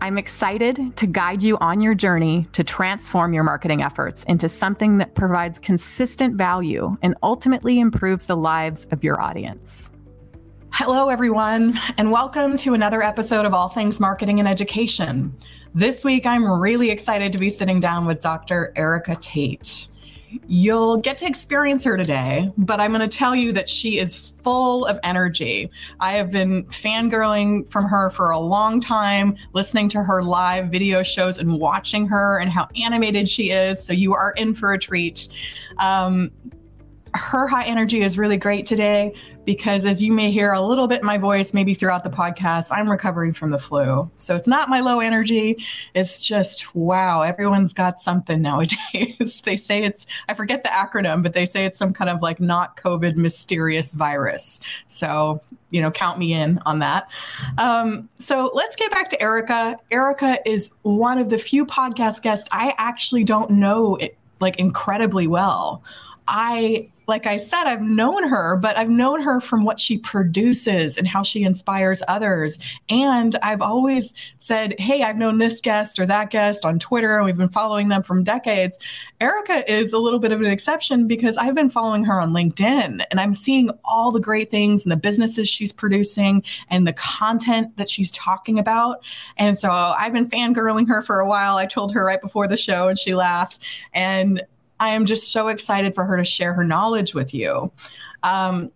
I'm excited to guide you on your journey to transform your marketing efforts into something that provides consistent value and ultimately improves the lives of your audience. Hello, everyone, and welcome to another episode of All Things Marketing and Education. This week, I'm really excited to be sitting down with Dr. Erica Tate. You'll get to experience her today, but I'm going to tell you that she is full of energy. I have been fangirling from her for a long time, listening to her live video shows and watching her and how animated she is. So you are in for a treat. Um, her high energy is really great today because as you may hear a little bit in my voice maybe throughout the podcast i'm recovering from the flu. So it's not my low energy. It's just wow everyone's got something nowadays. They say it's i forget the acronym but they say it's some kind of like not covid mysterious virus. So you know count me in on that. Um, so let's get back to erica. Erica is one of the few podcast guests i actually don't know it like incredibly well. I like I said, I've known her, but I've known her from what she produces and how she inspires others. And I've always said, Hey, I've known this guest or that guest on Twitter, and we've been following them from decades. Erica is a little bit of an exception because I've been following her on LinkedIn and I'm seeing all the great things and the businesses she's producing and the content that she's talking about. And so I've been fangirling her for a while. I told her right before the show and she laughed. And I am just so excited for her to share her knowledge with you. Um,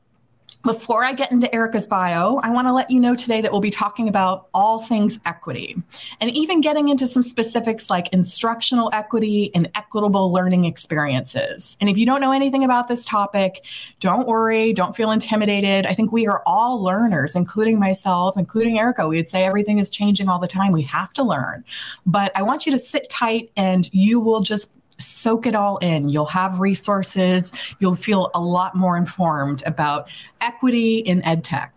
before I get into Erica's bio, I want to let you know today that we'll be talking about all things equity and even getting into some specifics like instructional equity and equitable learning experiences. And if you don't know anything about this topic, don't worry, don't feel intimidated. I think we are all learners, including myself, including Erica. We would say everything is changing all the time. We have to learn. But I want you to sit tight and you will just soak it all in. You'll have resources. You'll feel a lot more informed about equity in edtech.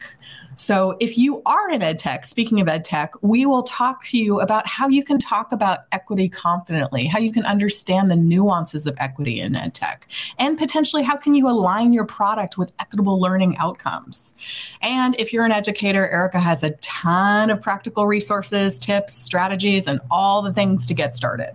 So, if you are in edtech, speaking of edtech, we will talk to you about how you can talk about equity confidently, how you can understand the nuances of equity in edtech, and potentially how can you align your product with equitable learning outcomes. And if you're an educator, Erica has a ton of practical resources, tips, strategies, and all the things to get started.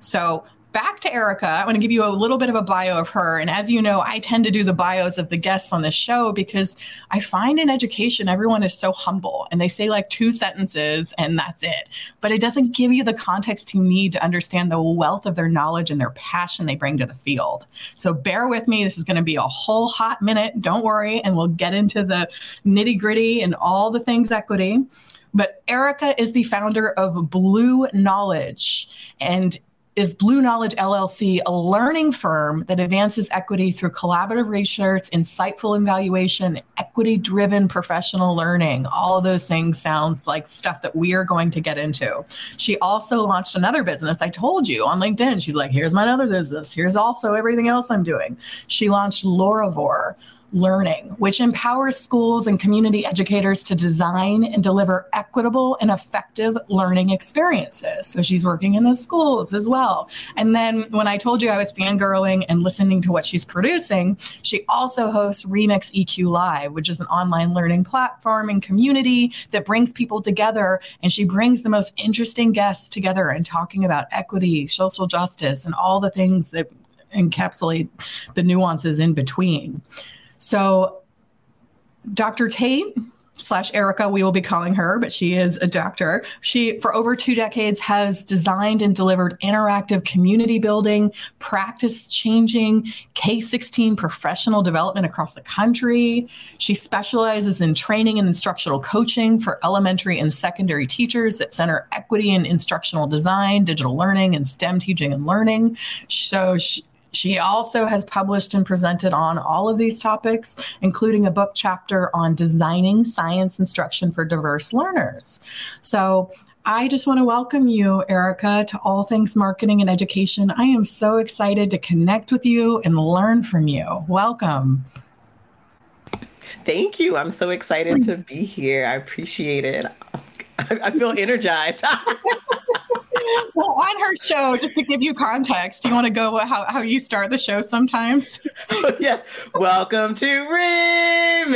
So, back to Erica. I'm going to give you a little bit of a bio of her. And as you know, I tend to do the bios of the guests on this show because I find in education, everyone is so humble and they say like two sentences and that's it. But it doesn't give you the context you need to understand the wealth of their knowledge and their passion they bring to the field. So bear with me. This is going to be a whole hot minute. Don't worry. And we'll get into the nitty gritty and all the things equity. But Erica is the founder of Blue Knowledge. And is Blue Knowledge LLC a learning firm that advances equity through collaborative research, insightful evaluation, equity driven professional learning? All of those things sounds like stuff that we are going to get into. She also launched another business. I told you on LinkedIn, she's like, here's my other business. Here's also everything else I'm doing. She launched Lauravore, learning, which empowers schools and community educators to design and deliver equitable and effective learning experiences. So she's working in the schools as well. And then when I told you I was fangirling and listening to what she's producing, she also hosts Remix EQ Live, which is an online learning platform and community that brings people together. And she brings the most interesting guests together and talking about equity, social justice, and all the things that encapsulate the nuances in between. So, Dr. Tate slash Erica, we will be calling her, but she is a doctor. She, for over two decades, has designed and delivered interactive community building, practice changing, K 16 professional development across the country. She specializes in training and instructional coaching for elementary and secondary teachers that center equity in instructional design, digital learning, and STEM teaching and learning. So, she, she also has published and presented on all of these topics, including a book chapter on designing science instruction for diverse learners. So I just want to welcome you, Erica, to All Things Marketing and Education. I am so excited to connect with you and learn from you. Welcome. Thank you. I'm so excited to be here. I appreciate it. I, feel energized. well, on her show, just to give you context, do you want to go how, how you start the show sometimes? yes. Welcome to Remix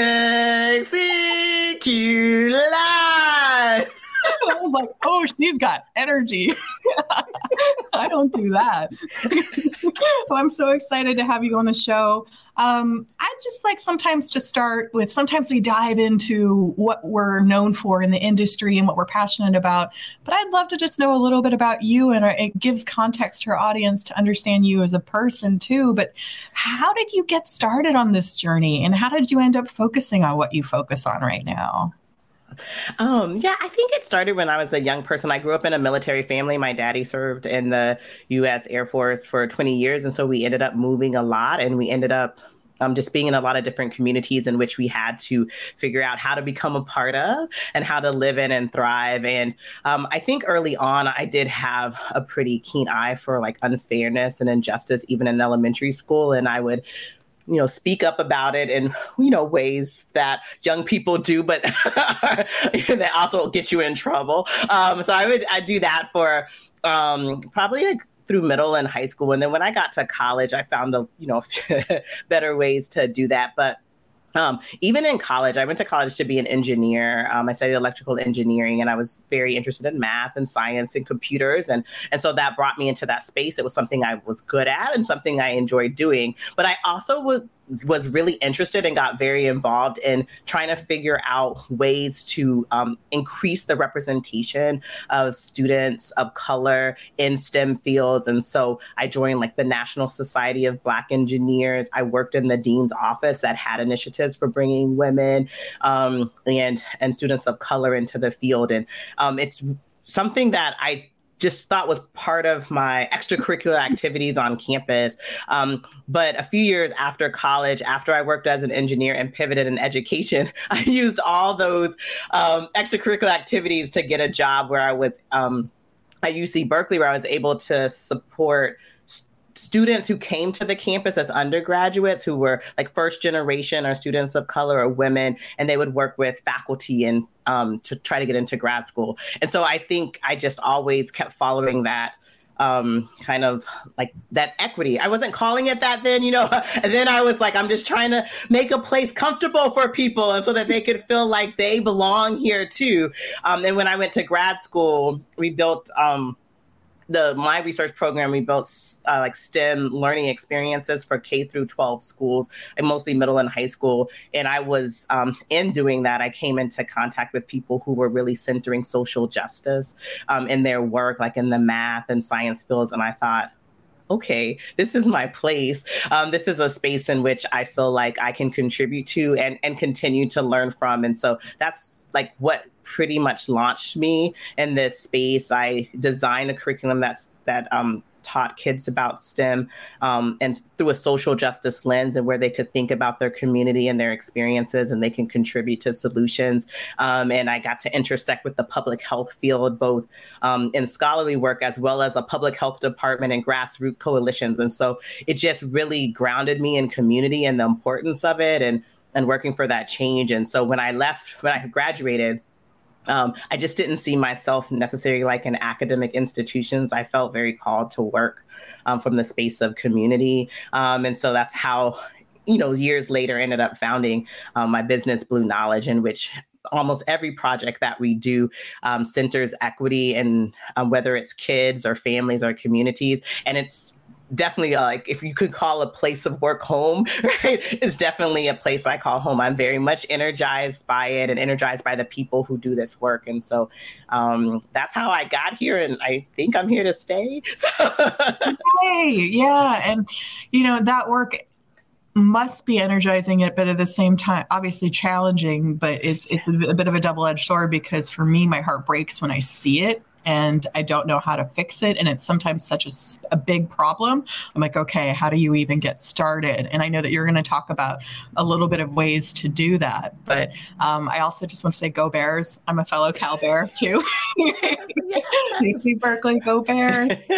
EQ Live. I was like, oh, she's got energy. I don't do that. well, I'm so excited to have you on the show. Um, I just like sometimes to start with, sometimes we dive into what we're known for in the industry and what we're passionate about. But I'd love to just know a little bit about you, and it gives context to our audience to understand you as a person too. But how did you get started on this journey, and how did you end up focusing on what you focus on right now? Um, yeah, I think it started when I was a young person. I grew up in a military family. My daddy served in the U.S. Air Force for 20 years, and so we ended up moving a lot, and we ended up um, just being in a lot of different communities in which we had to figure out how to become a part of and how to live in and thrive. And um, I think early on, I did have a pretty keen eye for like unfairness and injustice, even in elementary school. And I would you know speak up about it in you know ways that young people do but that also get you in trouble. Um, so i would i do that for um, probably like through middle and high school. And then when i got to college i found a you know better ways to do that. But um, even in college, I went to college to be an engineer. Um, I studied electrical engineering, and I was very interested in math and science and computers, and and so that brought me into that space. It was something I was good at and something I enjoyed doing. But I also would was really interested and got very involved in trying to figure out ways to um, increase the representation of students of color in STEM fields. And so I joined like the National Society of Black Engineers. I worked in the dean's office that had initiatives for bringing women um, and and students of color into the field. And um, it's something that I just thought was part of my extracurricular activities on campus. Um, but a few years after college, after I worked as an engineer and pivoted in education, I used all those um, extracurricular activities to get a job where I was um, at UC Berkeley, where I was able to support students who came to the campus as undergraduates who were like first generation or students of color or women and they would work with faculty and um, to try to get into grad school and so i think i just always kept following that um, kind of like that equity. I wasn't calling it that then, you know. And then I was like, I'm just trying to make a place comfortable for people, and so that they could feel like they belong here too. Um, and when I went to grad school, we built um, the my research program we built uh, like STEM learning experiences for K through 12 schools and mostly middle and high school. And I was um, in doing that, I came into contact with people who were really centering social justice um, in their work, like in the math and science fields. And I thought, okay, this is my place. Um, this is a space in which I feel like I can contribute to and, and continue to learn from. And so that's like what pretty much launched me in this space. I designed a curriculum that's that um, taught kids about STEM um, and through a social justice lens and where they could think about their community and their experiences and they can contribute to solutions. Um, and I got to intersect with the public health field, both um, in scholarly work as well as a public health department and grassroots coalitions. And so it just really grounded me in community and the importance of it and and working for that change. And so when I left, when I graduated, um, I just didn't see myself necessarily like in academic institutions. I felt very called to work um, from the space of community. Um, and so that's how, you know, years later ended up founding um, my business, Blue Knowledge, in which almost every project that we do um, centers equity and um, whether it's kids or families or communities. And it's definitely uh, like if you could call a place of work home right it's definitely a place i call home. I'm very much energized by it and energized by the people who do this work. And so um, that's how i got here and i think i'm here to stay. Hey yeah and you know that work must be energizing it but at the same time obviously challenging but it's it's a, a bit of a double-edged sword because for me my heart breaks when i see it and I don't know how to fix it. And it's sometimes such a, a big problem. I'm like, okay, how do you even get started? And I know that you're going to talk about a little bit of ways to do that. But um, I also just want to say, go Bears. I'm a fellow Cal Bear too. UC Berkeley, go Bears.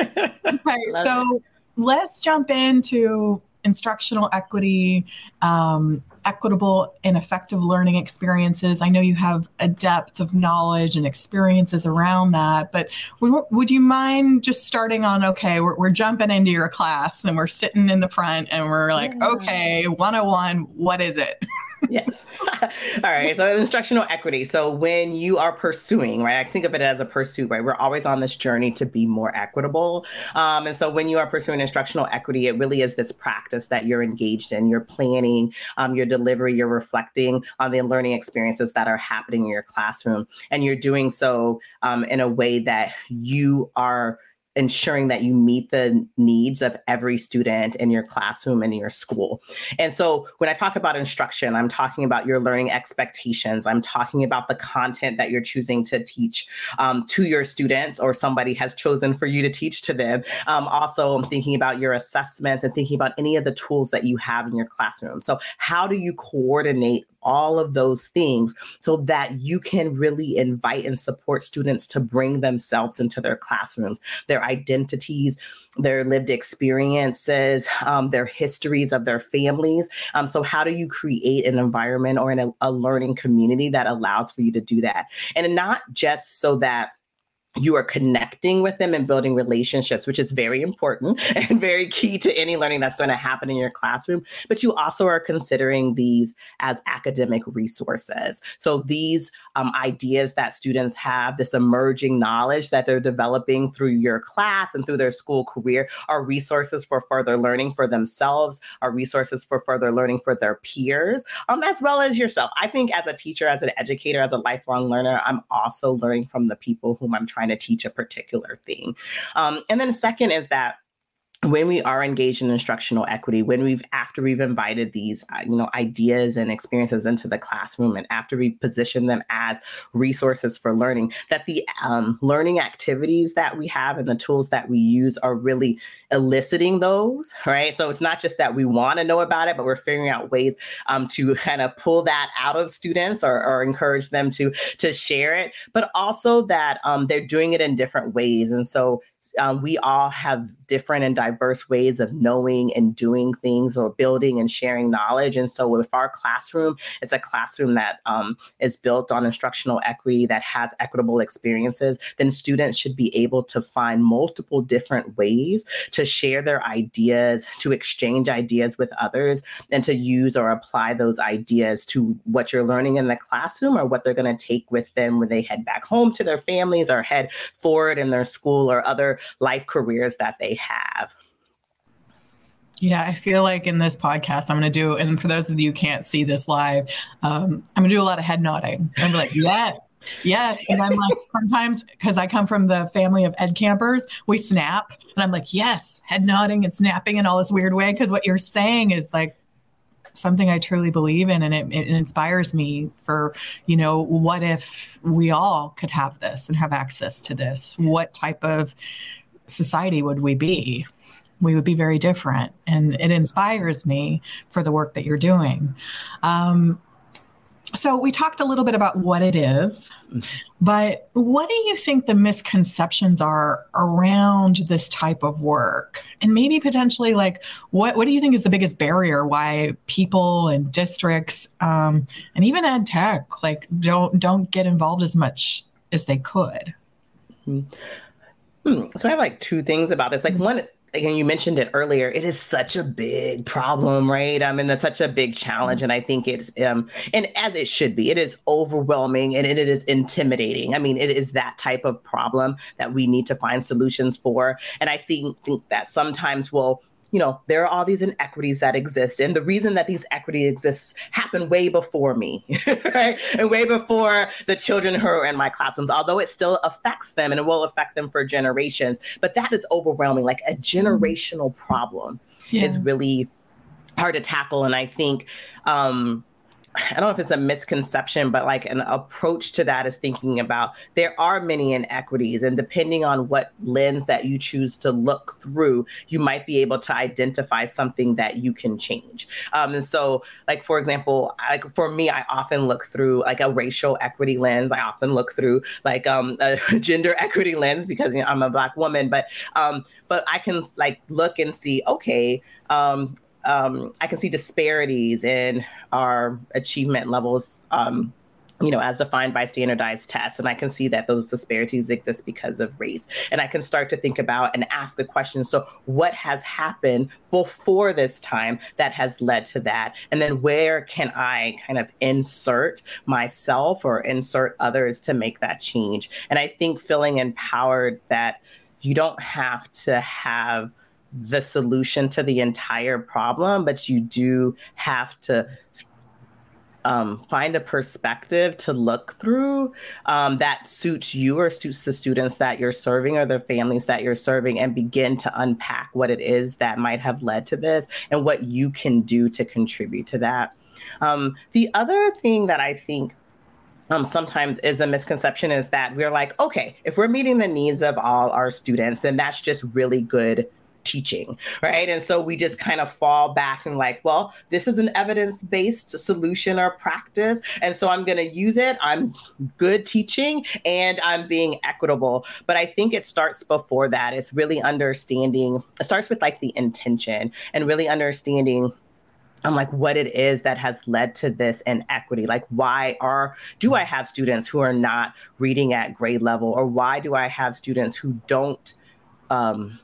Okay, so it. let's jump into instructional equity, um, equitable and effective learning experiences. I know you have a depth of knowledge and experiences around that, but would, would you mind just starting on okay, we're, we're jumping into your class and we're sitting in the front and we're like, yeah. okay, 101, what is it? yes. All right. So instructional equity. So when you are pursuing, right, I think of it as a pursuit, right? We're always on this journey to be more equitable. Um, and so when you are pursuing instructional equity, it really is this practice that you're engaged in. You're planning um, your delivery, you're reflecting on the learning experiences that are happening in your classroom. And you're doing so um, in a way that you are ensuring that you meet the needs of every student in your classroom and in your school. And so when I talk about instruction, I'm talking about your learning expectations. I'm talking about the content that you're choosing to teach um, to your students or somebody has chosen for you to teach to them. Um, also, I'm thinking about your assessments and thinking about any of the tools that you have in your classroom. So how do you coordinate all of those things so that you can really invite and support students to bring themselves into their classrooms, their identities, their lived experiences, um, their histories of their families. Um, so, how do you create an environment or in a, a learning community that allows for you to do that? And not just so that you are connecting with them and building relationships, which is very important and very key to any learning that's going to happen in your classroom. But you also are considering these as academic resources. So these um, ideas that students have, this emerging knowledge that they're developing through your class and through their school career, are resources for further learning for themselves, are resources for further learning for their peers, um, as well as yourself. I think as a teacher, as an educator, as a lifelong learner, I'm also learning from the people whom I'm trying trying to teach a particular thing. Um, and then the second is that when we are engaged in instructional equity when we've after we've invited these uh, you know ideas and experiences into the classroom and after we've positioned them as resources for learning that the um, learning activities that we have and the tools that we use are really eliciting those right? So it's not just that we want to know about it but we're figuring out ways um, to kind of pull that out of students or, or, encourage them to to share it but also that um, they're doing it in different ways. And so um, we all have different and diverse ways of knowing and doing things or building and sharing knowledge. And so, if our classroom is a classroom that um, is built on instructional equity, that has equitable experiences, then students should be able to find multiple different ways to share their ideas, to exchange ideas with others, and to use or apply those ideas to what you're learning in the classroom or what they're going to take with them when they head back home to their families or head forward in their school or other life careers that they have. Yeah, I feel like in this podcast, I'm going to do, and for those of you who can't see this live, um, I'm going to do a lot of head nodding. I'm like, yes, yes. And I'm like, sometimes because I come from the family of ed campers, we snap. And I'm like, yes, head nodding and snapping in all this weird way. Because what you're saying is like something I truly believe in, and it, it, inspires me for, you know, what if we all could have this and have access to this? What type of society would we be? We would be very different. And it inspires me for the work that you're doing. Um, so we talked a little bit about what it is, but what do you think the misconceptions are around this type of work? And maybe potentially like what what do you think is the biggest barrier why people and districts um, and even ed tech like don't don't get involved as much as they could? Hmm. Hmm. So I have like two things about this. Like one and you mentioned it earlier, it is such a big problem, right? I mean, it's such a big challenge. And I think it's, um, and as it should be, it is overwhelming and it is intimidating. I mean, it is that type of problem that we need to find solutions for. And I see, think that sometimes we'll, you know, there are all these inequities that exist. And the reason that these equity exists happened way before me, right? And way before the children who are in my classrooms, although it still affects them and it will affect them for generations. But that is overwhelming. Like a generational problem yeah. is really hard to tackle. And I think, um, I don't know if it's a misconception, but like an approach to that is thinking about there are many inequities, and depending on what lens that you choose to look through, you might be able to identify something that you can change. Um, and so, like for example, like for me, I often look through like a racial equity lens. I often look through like um, a gender equity lens because you know, I'm a black woman, but um, but I can like look and see, okay. Um, um, I can see disparities in our achievement levels, um, you know, as defined by standardized tests. And I can see that those disparities exist because of race. And I can start to think about and ask a question. So, what has happened before this time that has led to that? And then where can I kind of insert myself or insert others to make that change? And I think feeling empowered that you don't have to have the solution to the entire problem, but you do have to um, find a perspective to look through um, that suits you or suits the students that you're serving or the families that you're serving and begin to unpack what it is that might have led to this and what you can do to contribute to that. Um, the other thing that I think um, sometimes is a misconception is that we're like, okay, if we're meeting the needs of all our students, then that's just really good teaching, right? And so we just kind of fall back and like, well, this is an evidence based solution or practice. And so I'm going to use it. I'm good teaching and I'm being equitable. But I think it starts before that. It's really understanding, it starts with like the intention and really understanding I'm like what it is that has led to this inequity. Like, why are do I have students who are not reading at grade level, or why do I have students who don't um,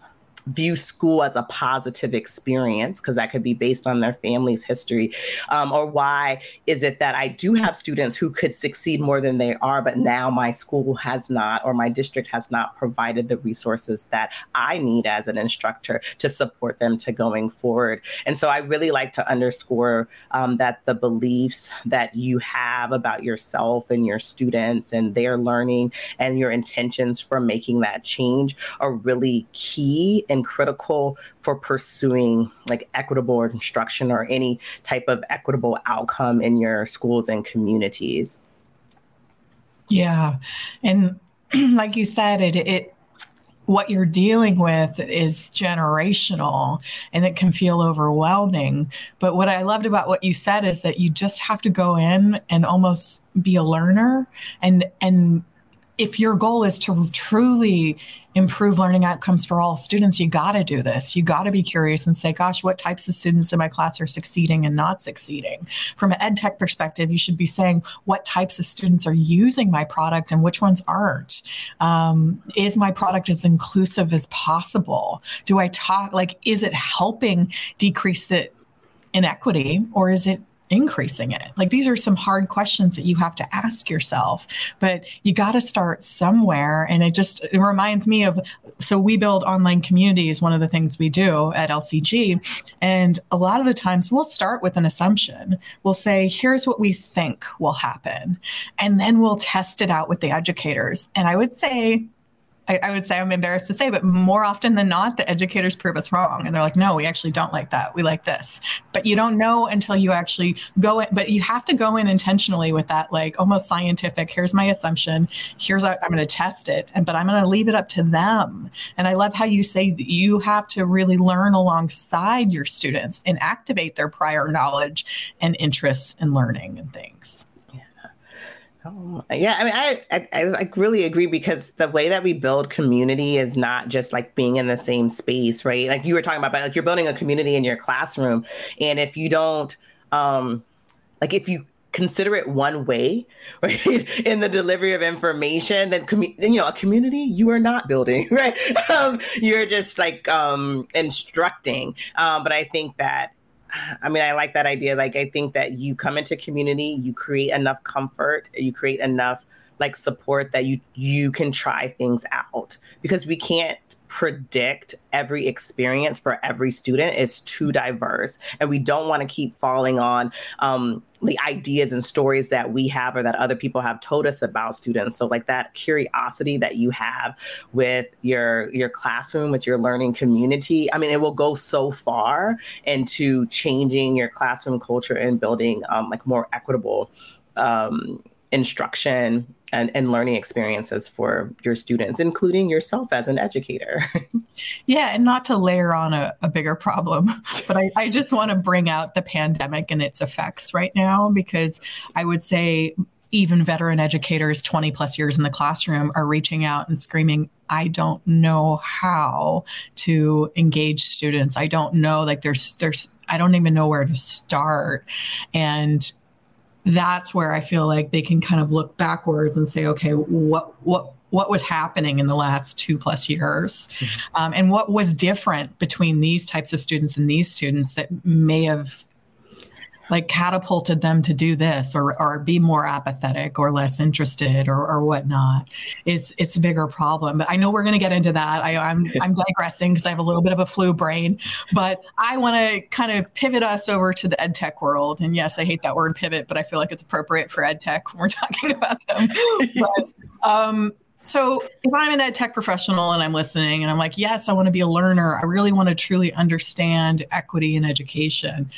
view school as a positive experience because that could be based on their family's history um, or why is it that i do have students who could succeed more than they are but now my school has not or my district has not provided the resources that i need as an instructor to support them to going forward. And so i really like to underscore um, that the beliefs that you have about yourself and your students and their learning and your intentions for making that change are really key in and critical for pursuing like equitable instruction or any type of equitable outcome in your schools and communities. Yeah. And like you said, it, it, what you're dealing with is generational and it can feel overwhelming. But what I loved about what you said is that you just have to go in and almost be a learner and and if your goal is to truly improve learning outcomes for all students, you got to do this. You got to be curious and say, gosh, what types of students in my class are succeeding and not succeeding? From an ed tech perspective, you should be saying, what types of students are using my product and which ones aren't? Um, is my product as inclusive as possible? Do I talk, like, is it helping decrease the inequity or is it increasing it? Like these are some hard questions that you have to ask yourself, but you got to start somewhere. And it just it reminds me of so we build online communities, one of the things we do at LCG. And a lot of the times we'll start with an assumption. We'll say, here's what we think will happen. And then we'll test it out with the educators. And I would say I, I, would say I'm embarrassed to say, but more often than not, the educators prove us wrong. And they're like, no, we actually don't like that. We like this. But you don't know until you actually go in, but you have to go in intentionally with that, like almost scientific. Here's my assumption. Here's, i I'm going to test it, and but I'm going to leave it up to them. And I love how you say that you have to really learn alongside your students and activate their prior knowledge and interests in learning and things. Oh, yeah, I mean, I, I, I like really agree because the way that we build community is not just like being in the same space, right? Like you were talking about, but like you're building a community in your classroom, and if you don't, um, like if you consider it one way, right, in the delivery of information, then, commu- you know a community you are not building, right? Um, you're just like um, instructing. Um, but I think that I mean, I like that idea. Like, I think that you come into community, you create enough comfort, you create enough like support that you you can try things out because we can't predict every experience for every student is too diverse. And we don't want to keep falling on um, the ideas and stories that we have or that other people have told us about students. So like that curiosity that you have with your your classroom with your learning community i mean it will go so far into changing your classroom culture and building um, like more equitable um, instruction and, and learning experiences for your students, including yourself as an educator. yeah, and not to layer on a, a bigger problem, but I, I just want to bring out the pandemic and its effects right now because I would say even veteran educators 20 plus years in the classroom are reaching out and screaming i don't know how to engage students i don't know like there's there's i don't even know where to start and that's where I feel like they can kind of look backwards and say, okay, what what what was happening in the last two plus years, mm-hmm. um, and what was different between these types of students and these students that may have like catapulted them to do this or or be more apathetic or less interested or, or whatnot. It's it's a bigger problem. But I know we're going to get into that. I, I'm I'm digressing because I have a little bit of a flu brain. But I want to kind of pivot us over to the ed tech world. And yes, I hate that word pivot, but I feel like it's appropriate for ed tech when we're talking about them. but, um, so if I'm an ed tech professional and I'm listening and I'm like, yes, I want to be a learner. I really want to truly understand equity in education.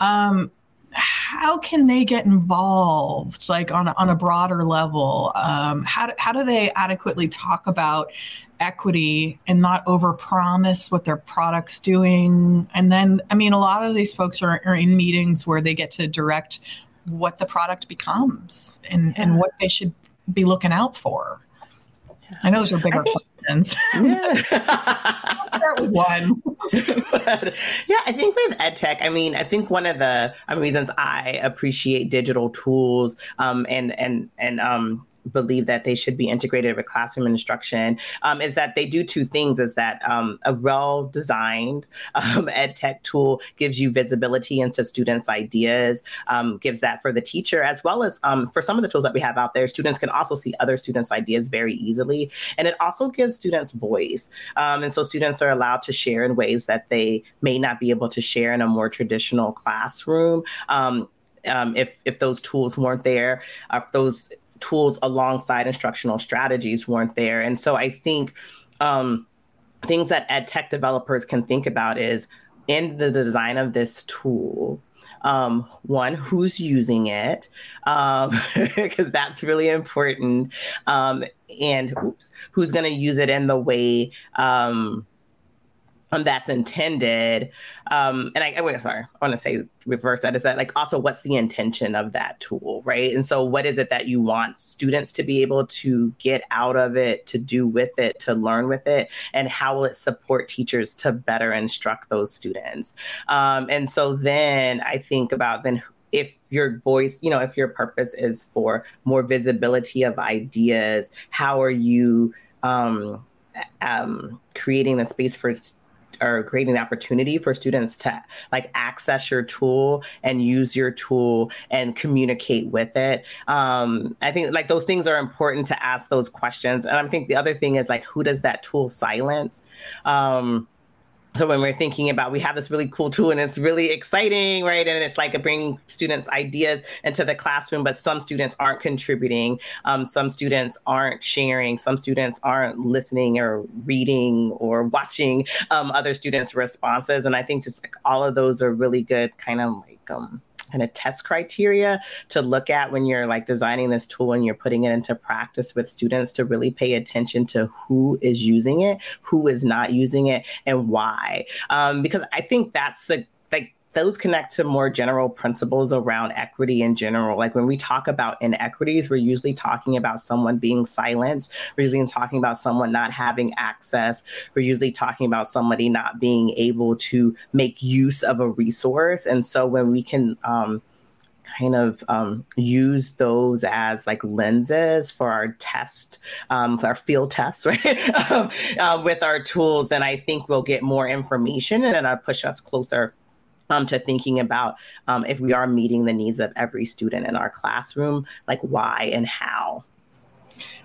Um, how can they get involved like on a, on a broader level? Um, how, do, how do they adequately talk about equity and not overpromise what their product's doing? And then i mean a lot of these folks are, are in meetings where they get to direct what the product becomes and, yeah. and what they should be looking out for. I know those are bigger think, yeah. Start with one but, yeah, I think with EdTech, I mean, I think one of the um, reasons I appreciate digital tools um, and and and um, believe that they should be integrated with classroom instruction um, is that they do two things is that um, a well-designed um, ed tech tool gives you visibility into students ideas um, gives that for the teacher as well as um, for some of the tools that we have out there students can also see other students ideas very easily. And it also gives students voice um, and so students are allowed to share in ways that they may not be able to share in a more traditional classroom. Um, if if those tools weren't there, if those tools alongside instructional strategies weren't there. And so I think um, things that ed tech developers can think about is in the design of this tool, um, one, who's using it, because um, that's really important, um, and oops, who's going to use it in the way um, um, that's intended. Um, and I, I sorry, I want to say reverse that is that like also what's the intention of that tool, right? And so what is it that you want students to be able to get out of it, to do with it, to learn with it, and how will it support teachers to better instruct those students? Um, and so then I think about then if your voice, you know, if your purpose is for more visibility of ideas, how are you um, um, creating a space for or creating an opportunity for students to like access your tool and use your tool and communicate with it. Um, I think like those things are important to ask those questions. And I think the other thing is like, who does that tool silence? Um, so when we're thinking about we have this really cool tool and it's really exciting right? And it's like bringing students ideas into the classroom but some students aren't contributing. Um, some students aren't sharing. Some students aren't listening or reading or watching um, other students responses. And i think just like all of those are really good kind of like um, kind of test criteria to look at when you're like designing this tool and you're putting it into practice with students to really pay attention to who is using it, who is not using it, and why. Um, because I think that's the those connect to more general principles around equity in general. Like when we talk about inequities, we're usually talking about someone being silenced. We're usually talking about someone not having access. We're usually talking about somebody not being able to make use of a resource. And so when we can, um, kind of um, use those as like lenses for our test, um, for our field tests, right? um, uh, with our tools, then I think we'll get more information and it'll push us closer um, to thinking about um, if we are meeting the needs of every student in our classroom, like why and how.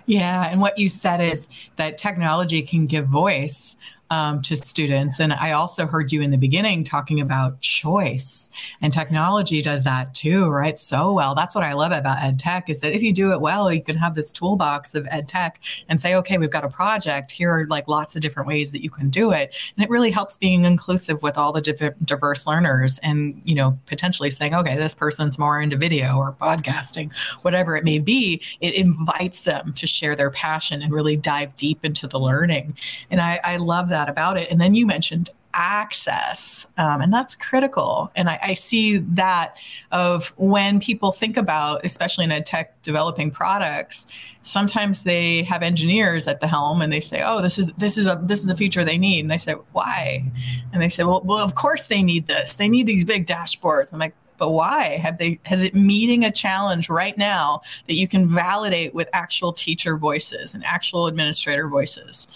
Yeah. And what you said is that technology can give voice um, to students. And I also heard you in the beginning talking about choice, and technology does that too, right? So well. That's what I love about ed tech is that if you do it well, you can have this toolbox of ed tech and say, okay, we've got a project. Here are like lots of different ways that you can do it, and it really helps being inclusive with all the different diverse learners, and you know potentially saying, okay, this person's more into video or podcasting, whatever it may be. It invites them to share their passion and really dive deep into the learning, and I, I love that about it. And then you mentioned access, um, and that's critical. And I, I, see that of when people think about, especially in ed tech developing products, sometimes they have engineers at the helm and they say, "Oh, this is this is a this is a feature they need." And I say, "Why?" And they say, "Well, well, of course they need this. They need these big dashboards." I'm like, but why have they has it meeting a challenge right now that you can validate with actual teacher voices and actual administrator voices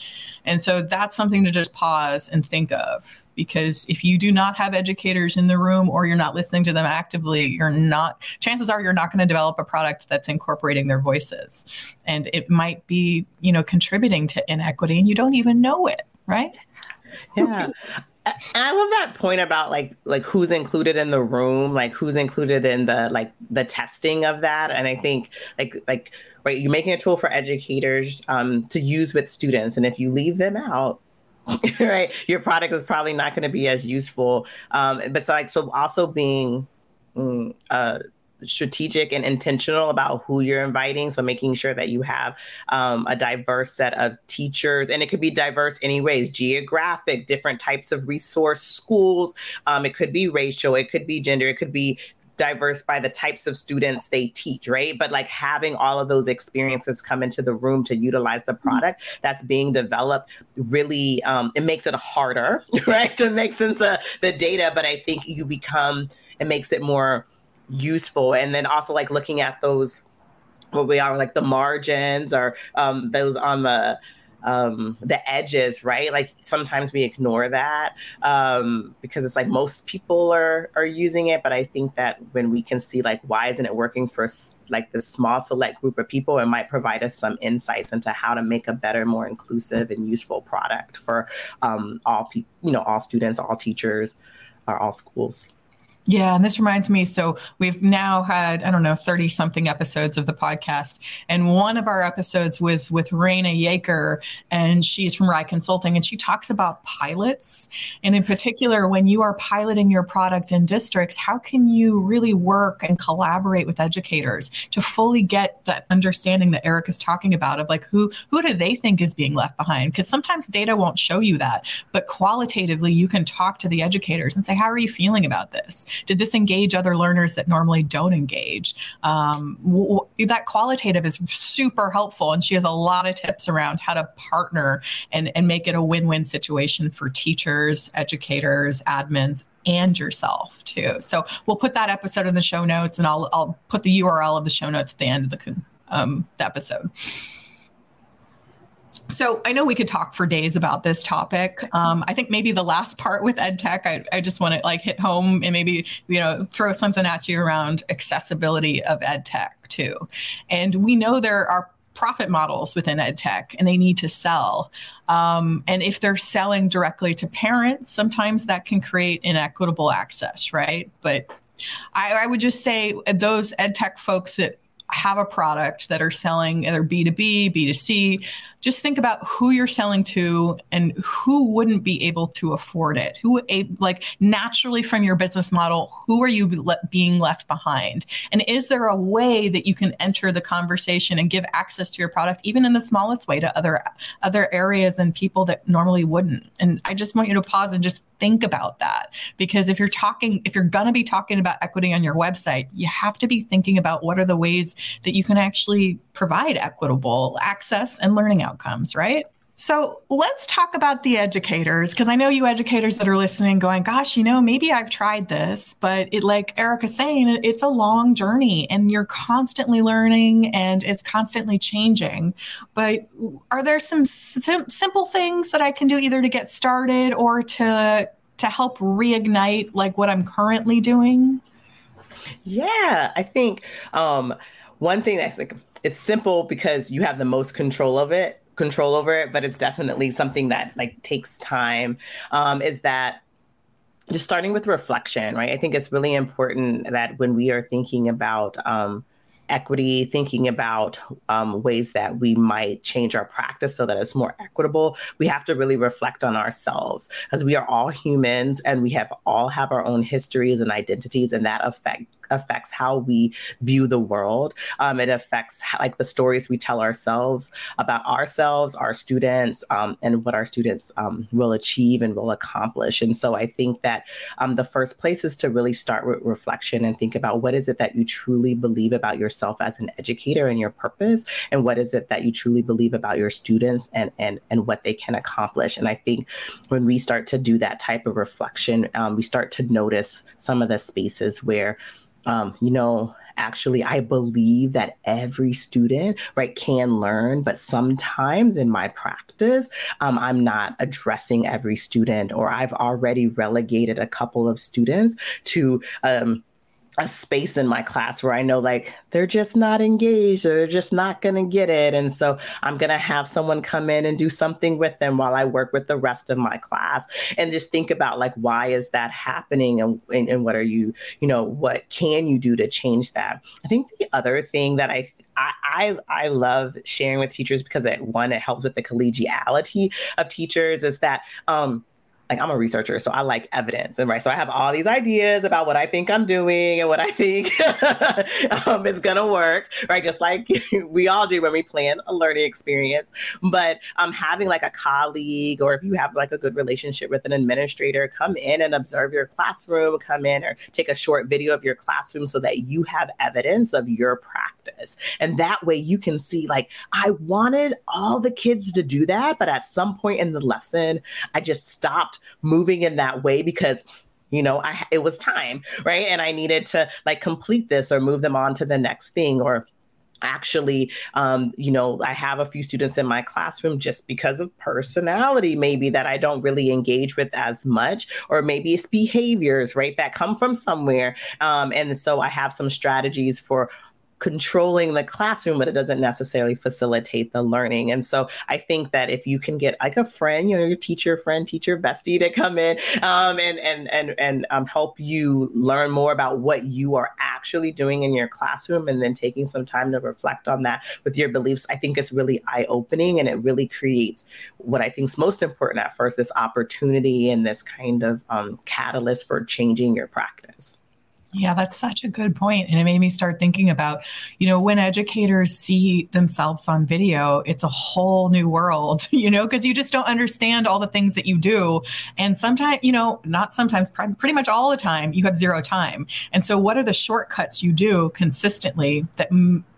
and so that's something to just pause and think of because if you do not have educators in the room or you're not listening to them actively, you're not, chances are you're not going to develop a product that's incorporating their voices. And it might be, you know, contributing to inequity and you don't even know it, right? Yeah. And I love that point about like like who's included in the room, like who's included in the like the testing of that. And I think like like right, you're making a tool for educators um, to use with students, and if you leave them out, right, your product is probably not going to be as useful. Um, but so like so also being mm, uh, strategic and intentional about who you're inviting. So making sure that you have um, a diverse set of teachers, and it could be diverse anyways, geographic, different types of resource schools. Um, it could be racial, it could be gender, it could be diverse by the types of students they teach, right? But like having all of those experiences come into the room to utilize the mm-hmm. product that's being developed really um, it makes it harder, right, to make sense of the data. But I think you become it makes it more useful and then also like looking at those what we are like the margins or um, those on the um, the edges, right? Like sometimes we ignore that um, because it's like most people are are using it, but I think that when we can see like why isn't it working for like this small select group of people, it might provide us some insights into how to make a better, more inclusive and useful product for um, all people, you know, all students, all teachers, or all schools. Yeah, and this reminds me. So we've now had, I don't know, 30 something episodes of the podcast. And one of our episodes was with Raina Yaker, and she's from Rye Consulting, and she talks about pilots. And in particular, when you are piloting your product in districts, how can you really work and collaborate with educators to fully get that understanding that Erica's talking about of like who who do they think is being left behind? Because sometimes data won't show you that, but qualitatively you can talk to the educators and say, how are you feeling about this? Did this engage other learners that normally don't engage? Um, w- that qualitative is super helpful. And she has a lot of tips around how to partner and, and make it a win win situation for teachers, educators, admins, and yourself too. So we'll put that episode in the show notes and I'll, I'll put the URL of the show notes at the end of the, um, the episode. So I know we could talk for days about this topic. Um, I think maybe the last part with ed tech, I, I just want to like hit home and maybe you know throw something at you around accessibility of ed tech too. And we know there are profit models within ed tech and they need to sell. Um, and if they're selling directly to parents, sometimes that can create inequitable access, right? But I, I would just say those ed tech folks that have a product that are selling either B2B, B2C, just think about who you're selling to and who wouldn't be able to afford it. Who, like, naturally from your business model, who are you le- being left behind? And is there a way that you can enter the conversation and give access to your product, even in the smallest way, to other other areas and people that normally wouldn't? And I just want you to pause and just think about that because if you're talking if you're going to be talking about equity on your website you have to be thinking about what are the ways that you can actually provide equitable access and learning outcomes right so let's talk about the educators because I know you educators that are listening going, gosh, you know, maybe I've tried this, but it like Erica's saying, it's a long journey and you're constantly learning and it's constantly changing. But are there some sim- simple things that I can do either to get started or to to help reignite like what I'm currently doing? Yeah, I think um one thing that's like it's simple because you have the most control of it control over it but it's definitely something that like takes time um, is that just starting with reflection right? I think it's really important that when we are thinking about um, equity, thinking about um, ways that we might change our practice so that it's more equitable, we have to really reflect on ourselves. As we are all humans and we have all have our own histories and identities, and that affect affects how we view the world. Um, it affects like the stories we tell ourselves about ourselves, our students, um, and what our students um, will achieve and will accomplish. And so I think that um, the first place is to really start with reflection and think about what is it that you truly believe about yourself as an educator and your purpose and what is it that you truly believe about your students and and and what they can accomplish and i think when we start to do that type of reflection um, we start to notice some of the spaces where um, you know actually i believe that every student right can learn but sometimes in my practice um, i'm not addressing every student or i've already relegated a couple of students to um, a space in my class where I know like they're just not engaged or they're just not going to get it. And so I'm going to have someone come in and do something with them while I work with the rest of my class and just think about like, why is that happening? And, and, and what are you, you know, what can you do to change that? I think the other thing that I, I, I, I love sharing with teachers because it one, it helps with the collegiality of teachers is that, um, like I'm a researcher, so I like evidence, and right, so I have all these ideas about what I think I'm doing and what I think um, is gonna work, right? Just like we all do when we plan a learning experience. But um, having like a colleague, or if you have like a good relationship with an administrator, come in and observe your classroom, come in or take a short video of your classroom so that you have evidence of your practice, and that way you can see like I wanted all the kids to do that, but at some point in the lesson, I just stopped moving in that way because you know i it was time right? And i needed to like complete this or move them on to the next thing or actually um, you know i have a few students in my classroom just because of personality maybe that i don't really engage with as much or maybe it's behaviors right that come from somewhere. Um, and so i have some strategies for controlling the classroom, but it doesn't necessarily facilitate the learning. And so I think that if you can get like a friend, you know, your teacher friend, teacher bestie to come in um, and and and and um, help you learn more about what you are actually doing in your classroom, and then taking some time to reflect on that with your beliefs, I think is really eye opening, and it really creates what I think is most important at first: this opportunity and this kind of um, catalyst for changing your practice. Yeah, that's such a good point. And it made me start thinking about, you know, when educators see themselves on video, it's a whole new world, you know, because you just don't understand all the things that you do. And sometimes, you know, not sometimes, pretty much all the time, you have zero time. And so, what are the shortcuts you do consistently that,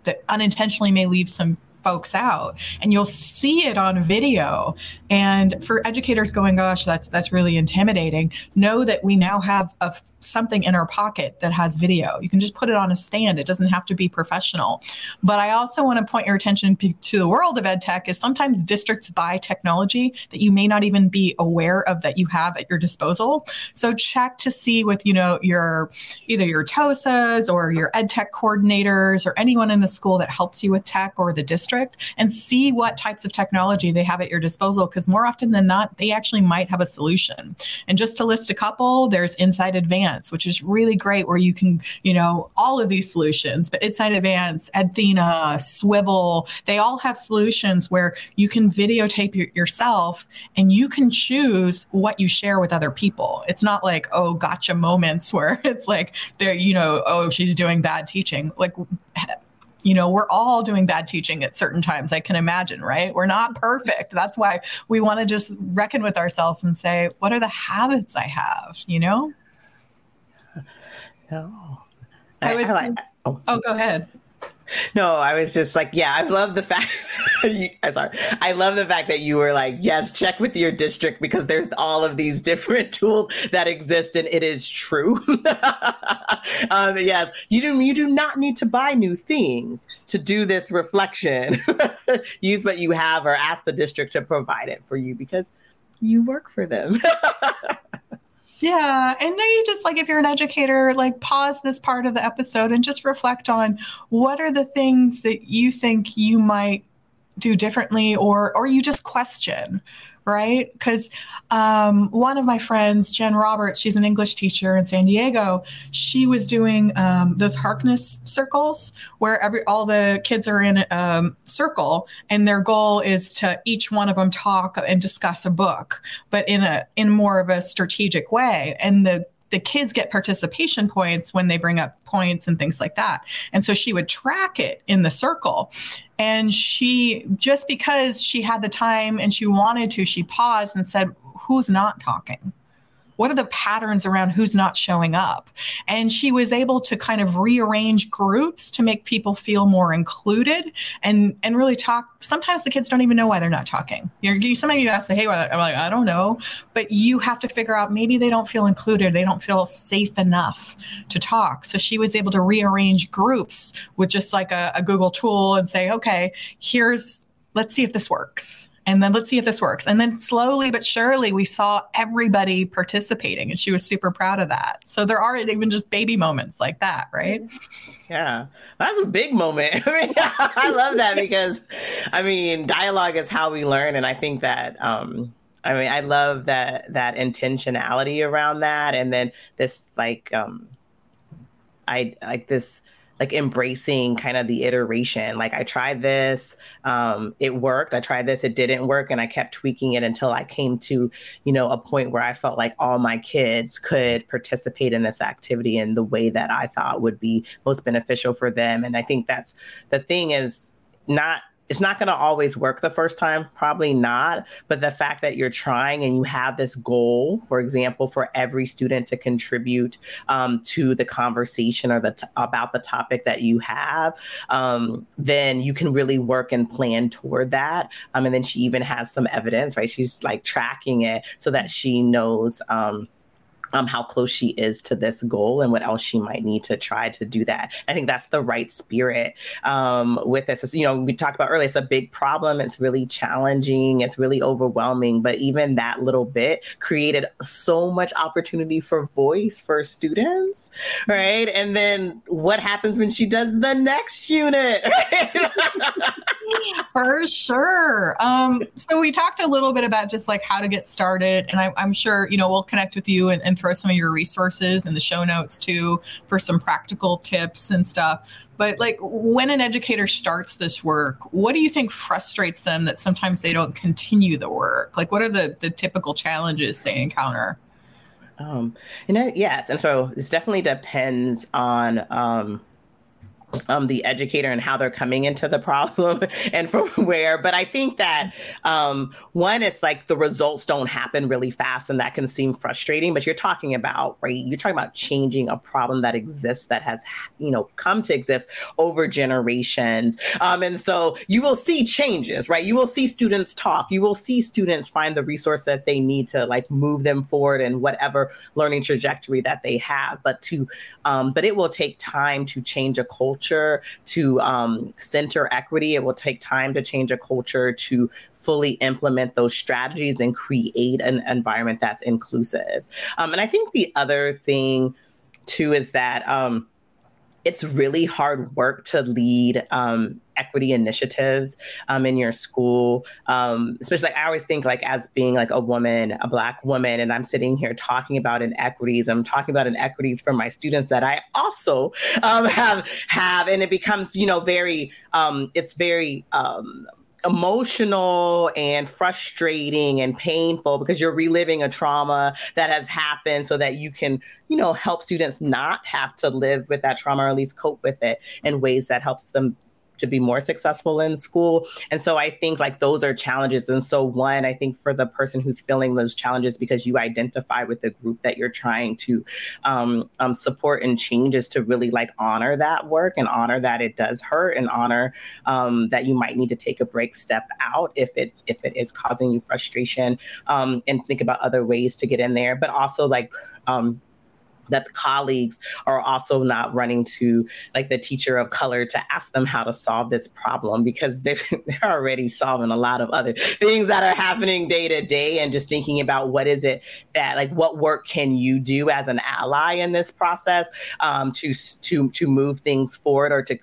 that unintentionally may leave some folks out and you'll see it on video. And for educators going gosh that's that's really intimidating know that we now have a, something in our pocket that has video. You can just put it on a stand. It doesn't have to be professional. But i also want to point your attention to the world of ed tech is sometimes districts buy technology that you may not even be aware of that you have at your disposal. So check to see with you know your either your TOSAs or your ed tech coordinators or anyone in the school that helps you with tech or the district district and see what types of technology they have at your disposal because more often than not, they actually might have a solution. And just to list a couple, there's Insight Advance, which is really great where you can, you know, all of these solutions, but Insight Advance, Edthena Swivl they all have solutions where you can videotape y- yourself and you can choose what you share with other people. It's not like, oh, gotcha moments where it's like, they're, you know, oh, she's doing bad teaching. Like, you know, we're all doing bad teaching at certain times, I can imagine, right? We're not perfect. That's why we want to just reckon with ourselves and say, what are the habits I have, you know? No. I, I would, I like, oh. oh, go ahead. No, I was just like, yeah, I love the fact. you, I'm sorry. I love the fact that you were like, yes, check with your district because there's all of these different tools that exist, and it is true. um, yes, you do. You do not need to buy new things to do this reflection. Use what you have, or ask the district to provide it for you because you work for them. Yeah. And maybe just like if you're an educator, like pause this part of the episode and just reflect on what are the things that you think you might do differently or or you just question right? Because um, one of my friends, Jen Roberts, she's an English teacher in San Diego. She was doing um, those Harkness circles where every all the kids are in a um, circle, and their goal is to each one of them talk and discuss a book, but in a in more of a strategic way. And the the kids get participation points when they bring up points and things like that. And so she would track it in the circle. And she, just because she had the time and she wanted to, she paused and said, Who's not talking? What are the patterns around who's not showing up? And she was able to kind of rearrange groups to make people feel more included and and really talk. Sometimes the kids don't even know why they're not talking. You're, you sometimes you ask, "Hey, I'm like, I don't know," but you have to figure out maybe they don't feel included. They don't feel safe enough to talk. So she was able to rearrange groups with just like a, a Google tool and say, "Okay, here's." Let's see if this works and then let's see if this works. And then slowly but surely, we saw everybody participating, and she was super proud of that. So there are even just baby moments like that, right? Yeah, that's a big moment. I mean, I love that because, I mean, dialogue is how we learn, and I think that. Um, I mean, I love that that intentionality around that, and then this like, um, I like this like embracing kind of the iteration. Like I tried this, um, it worked. I tried this, it didn't work, and I kept tweaking it until I came to, you know, a point where I felt like all my kids could participate in this activity in the way that I thought would be most beneficial for them. And I think that's the thing is not it's not going to always work the first time, probably not. But the fact that you're trying and you have this goal, for example, for every student to contribute um, to the conversation or the t- about the topic that you have, um, then you can really work and plan toward that. Um, and then she even has some evidence, right? She's like tracking it so that she knows. Um, um, how close she is to this goal and what else she might need to try to do that. I think that's the right spirit um, with this. It's, you know, we talked about earlier, it's a big problem. It's really challenging. It's really overwhelming. But even that little bit created so much opportunity for voice for students, right? And then what happens when she does the next unit? for sure. Um, so we talked a little bit about just like how to get started. And I, am sure, you know, we'll connect with you and, and throw some of your resources in the show notes too for some practical tips and stuff. But like when an educator starts this work, what do you think frustrates them that sometimes they don't continue the work? Like what are the the typical challenges they encounter? Um, and uh, yes, and so this definitely depends on um, um, the educator and how they're coming into the problem and from where. But I think that um, one is like the results don't happen really fast, and that can seem frustrating. But you're talking about right, you're talking about changing a problem that exists that has you know come to exist over generations, um, and so you will see changes, right? You will see students talk, you will see students find the resource that they need to like move them forward in whatever learning trajectory that they have. But to um, but it will take time to change a culture, to um, center equity. It will take time to change a culture to fully implement those strategies and create an environment that's inclusive. Um, and I think the other thing, too, is that um, it's really hard work to lead um, equity initiatives um, in your school. Um, especially, like, I always think like as being like a woman, a black woman, and I'm sitting here talking about inequities. I'm talking about inequities for my students that I also um, have have, and it becomes you know very um, it's very um, emotional and frustrating and painful because you're reliving a trauma that has happened so that you can you know help students not have to live with that trauma or at least cope with it in ways that helps them to be more successful in school. And so I think like those are challenges. And so one, I think for the person who's feeling those challenges because you identify with the group that you're trying to um, um, support and change is to really like honor that work and honor that it does hurt and honor um, that you might need to take a break, step out if it if it is causing you frustration, um, and think about other ways to get in there. But also like um, that colleagues are also not running to like the teacher of color to ask them how to solve this problem because they're, they're already solving a lot of other things that are happening day to day and just thinking about what is it that like what work can you do as an ally in this process um, to to to move things forward or to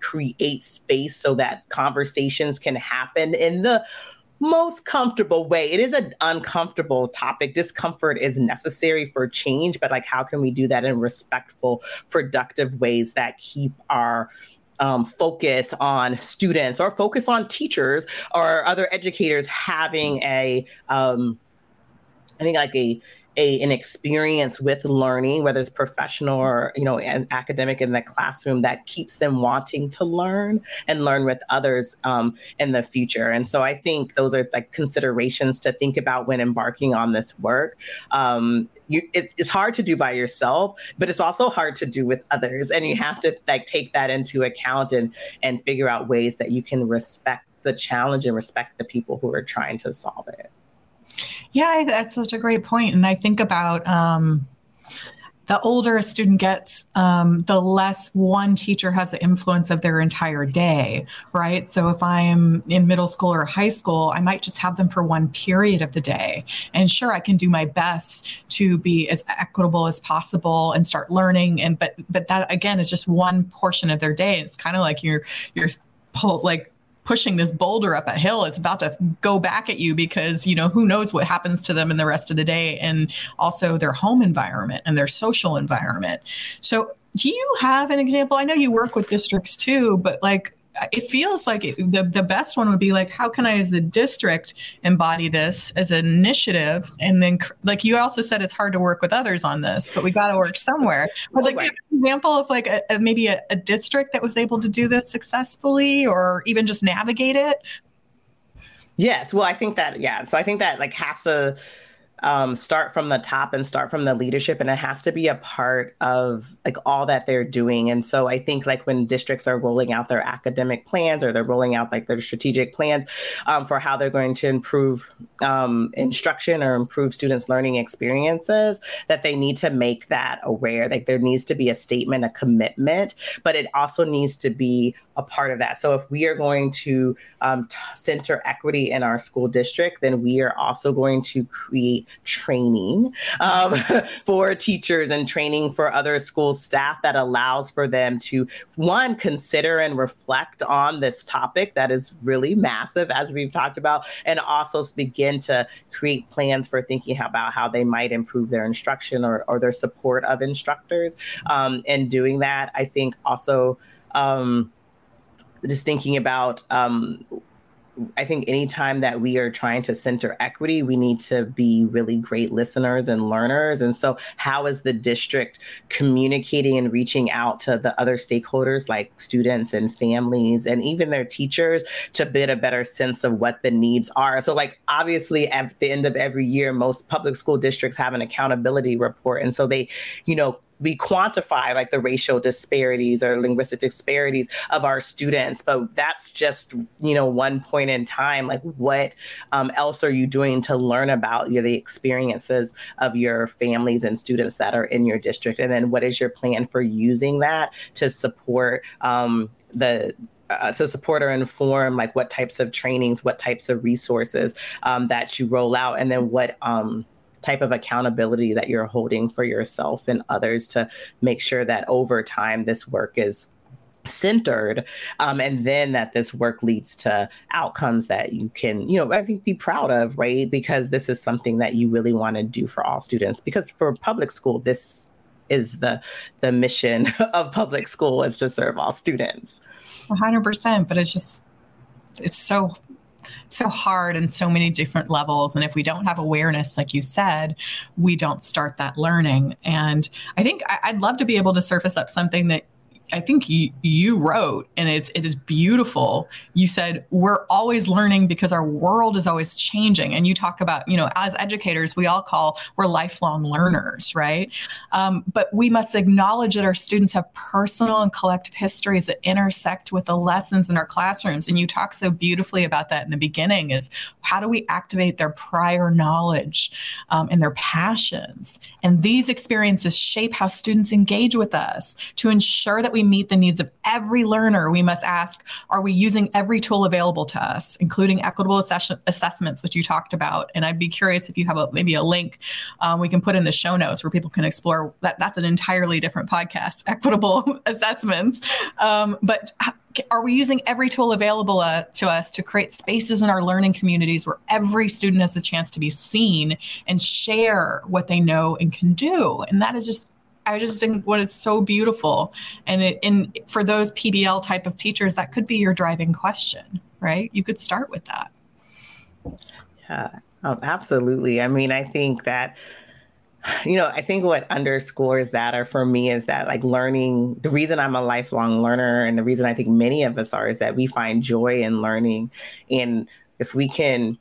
create space so that conversations can happen in the most comfortable way. It is an uncomfortable topic. Discomfort is necessary for change, but like, how can we do that in respectful, productive ways that keep our um, focus on students or focus on teachers or other educators having a, um, I think like a a, an experience with learning, whether it's professional or you know an academic in the classroom, that keeps them wanting to learn and learn with others um, in the future. And so I think those are like considerations to think about when embarking on this work. Um, you, it's, it's hard to do by yourself, but it's also hard to do with others, and you have to like take that into account and and figure out ways that you can respect the challenge and respect the people who are trying to solve it. Yeah, that's such a great point. And I think about um, the older a student gets, um, the less one teacher has the influence of their entire day, right? So if I'm in middle school or high school, I might just have them for one period of the day. And sure, I can do my best to be as equitable as possible and start learning. And but but that again is just one portion of their day. It's kind of like you're you're pull like pushing this boulder up a hill it's about to go back at you because you know who knows what happens to them in the rest of the day and also their home environment and their social environment. So do you have an example? I know you work with districts too but like it feels like it, the, the best one would be like how can i as a district embody this as an initiative? And then like you also said it's hard to work with others on this but we got to work somewhere. But like right. an example of like a, a maybe a, a district that was able to do this successfully or even just navigate it? Yes. Well i think that yeah. So i think that like has to um, start from the top and start from the leadership and it has to be a part of like all that they're doing. And so i think like when districts are rolling out their academic plans or they're rolling out like their strategic plans um, for how they're going to improve um, instruction or improve students learning experiences that they need to make that aware. Like there needs to be a statement a commitment but it also needs to be a part of that so if we are going to um, t- center equity in our school district then we are also going to create training um, for teachers and training for other school staff that allows for them to, one, consider and reflect on this topic that is really massive, as we've talked about, and also begin to create plans for thinking about how they might improve their instruction or, or their support of instructors. Um, and doing that, I think also. Um, just thinking about um, I think anytime that we are trying to center equity, we need to be really great listeners and learners. And so, how is the district communicating and reaching out to the other stakeholders like students and families and even their teachers to get a better sense of what the needs are? So, like, obviously, at the end of every year, most public school districts have an accountability report. And so, they, you know, we quantify like the racial disparities or linguistic disparities of our students but that's just you know one point in time. Like what um, else are you doing to learn about you know, the experiences of your families and students that are in your district? And then what is your plan for using that to support um, the uh, to support or inform like what types of trainings what types of resources um, that you roll out? And then what um, type of accountability that you're holding for yourself and others to make sure that over time this work is centered um, and then that this work leads to outcomes that you can you know i think be proud of right? Because this is something that you really want to do for all students. Because for public school this is the the mission of public school is to serve all students. 100% but it's just it's so so hard in so many different levels. And if we don't have awareness, like you said, we don't start that learning. And I think I'd love to be able to surface up something that I think you, you wrote, and it's it is beautiful. You said we're always learning because our world is always changing, and you talk about you know as educators we all call we're lifelong learners, right? Um, but we must acknowledge that our students have personal and collective histories that intersect with the lessons in our classrooms, and you talk so beautifully about that in the beginning. Is how do we activate their prior knowledge um, and their passions, and these experiences shape how students engage with us to ensure that we meet the needs of every learner, we must ask Are we using every tool available to us, including equitable assess- assessments, which you talked about? And I'd be curious if you have a, maybe a link um, we can put in the show notes where people can explore that. That's an entirely different podcast, equitable assessments. Um, but are we using every tool available uh, to us to create spaces in our learning communities where every student has a chance to be seen and share what they know and can do? And that is just I just think what is so beautiful. And it, and for those PBL type of teachers, that could be your driving question, right? You could start with that. Yeah, absolutely. I mean, I think that you know, I think what underscores that, or for me, is that like learning, the reason I'm a lifelong learner and the reason I think many of us are is that we find joy in learning. And if we can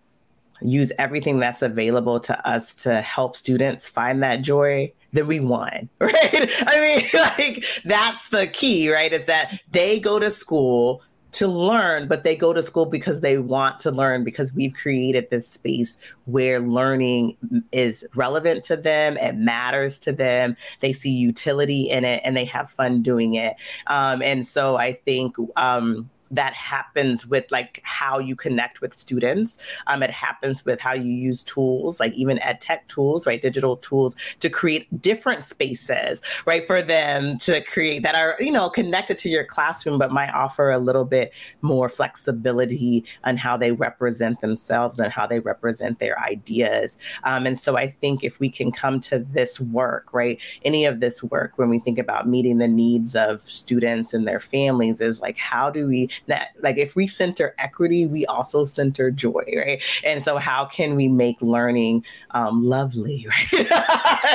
use everything that's available to us to help students find that joy, then we won, right? I mean, like that's the key, right? Is that they go to school to learn, but they go to school because they want to learn because we've created this space where learning is relevant to them, it matters to them, they see utility in it, and they have fun doing it. Um, and so I think. Um, that happens with like how you connect with students. Um, it happens with how you use tools, like even ed tech tools, right? Digital tools to create different spaces, right? For them to create that are, you know, connected to your classroom, but might offer a little bit more flexibility on how they represent themselves and how they represent their ideas. Um, and so I think if we can come to this work, right? Any of this work, when we think about meeting the needs of students and their families, is like, how do we that like if we center equity, we also center joy, right? And so how can we make learning um, lovely, right?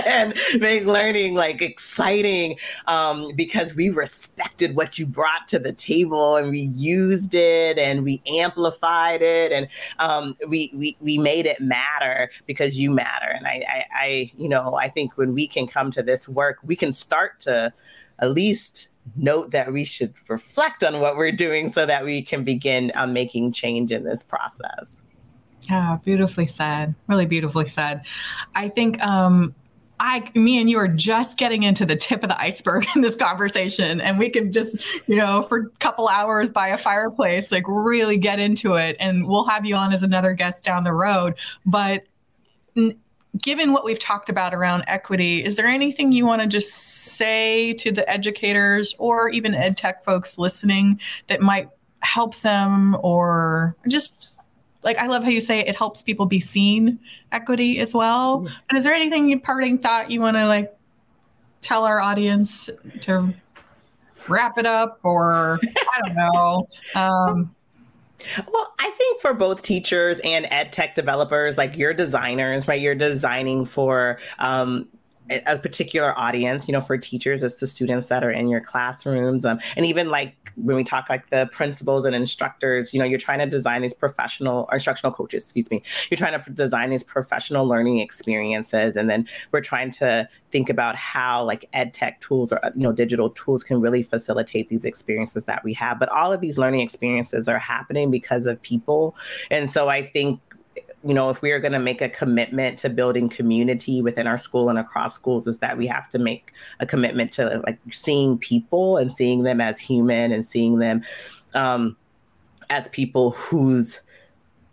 and make learning like exciting um, because we respected what you brought to the table and we used it and we amplified it and um, we, we we made it matter because you matter. And I, I, I you know I think when we can come to this work, we can start to at least note that we should reflect on what we're doing so that we can begin um, making change in this process. Yeah, beautifully said. Really beautifully said. I think um, I, me and you are just getting into the tip of the iceberg in this conversation, and we can just, you know, for a couple hours by a fireplace, like really get into it. And we'll have you on as another guest down the road. But given what we've talked about around equity, is there anything you want to just say to the educators or even ed tech folks listening that might help them or just like I love how you say it helps people be seen equity as well. And is there anything parting thought you want to like tell our audience to wrap it up or I don't know. Um, well, I think for both teachers and ed tech developers, like you're designers, right? You're designing for um, a particular audience you know for teachers it's the students that are in your classrooms um, and even like when we talk like the principals and instructors you know you're trying to design these professional or instructional coaches excuse me you're trying to design these professional learning experiences and then we're trying to think about how like ed tech tools or you know digital tools can really facilitate these experiences that we have but all of these learning experiences are happening because of people and so i think you know, if we are going to make a commitment to building community within our school and across schools, is that we have to make a commitment to like seeing people and seeing them as human and seeing them um, as people whose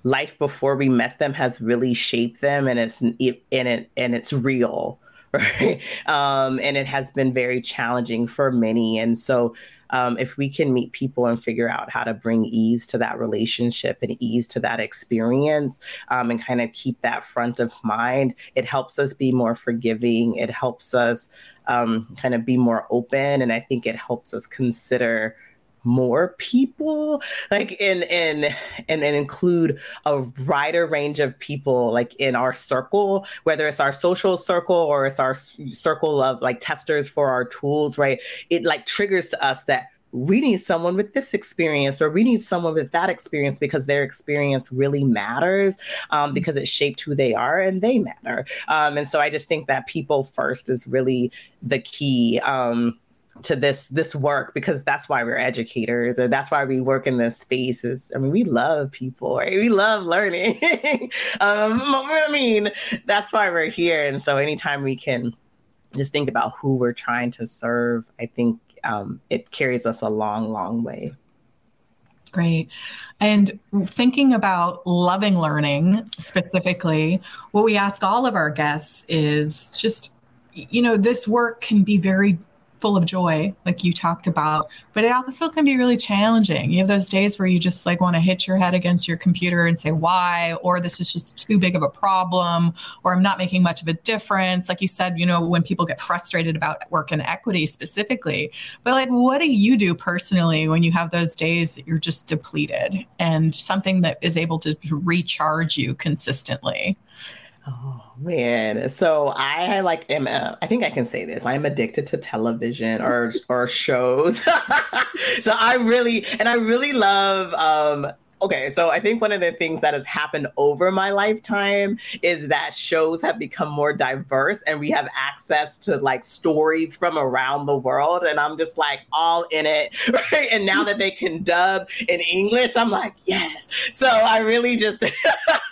life before we met them has really shaped them and it's it, and it and it's real right? Um, and it has been very challenging for many. And so um, if we can meet people and figure out how to bring ease to that relationship and ease to that experience um, and kind of keep that front of mind, it helps us be more forgiving. It helps us um, kind of be more open. And I think it helps us consider more people like and and and and include a wider range of people like in our circle whether it's our social circle or it's our circle of like testers for our tools right? It like triggers to us that we need someone with this experience or we need someone with that experience because their experience really matters um, because it shaped who they are and they matter. Um, and so i just think that people first is really the key um, to this this work because that's why we're educators and that's why we work in this space is i mean we love people right we love learning um i mean that's why we're here and so anytime we can just think about who we're trying to serve i think um, it carries us a long, long way. Great. And thinking about loving learning specifically, what we ask all of our guests is just, you know, this work can be very full of joy, like you talked about, but it also can be really challenging. You have those days where you just like want to hit your head against your computer and say, why? Or this is just too big of a problem, or I'm not making much of a difference. Like you said, you know, when people get frustrated about work and equity specifically. But like, what do you do personally when you have those days that you're just depleted and something that is able to recharge you consistently? Oh man. So I like am I think I can say this. I am addicted to television or or shows. so I really and I really love um okay, so I think one of the things that has happened over my lifetime is that shows have become more diverse and we have access to like stories from around the world. And I'm just like all in it. Right. And now that they can dub in English, I'm like, yes. So I really just,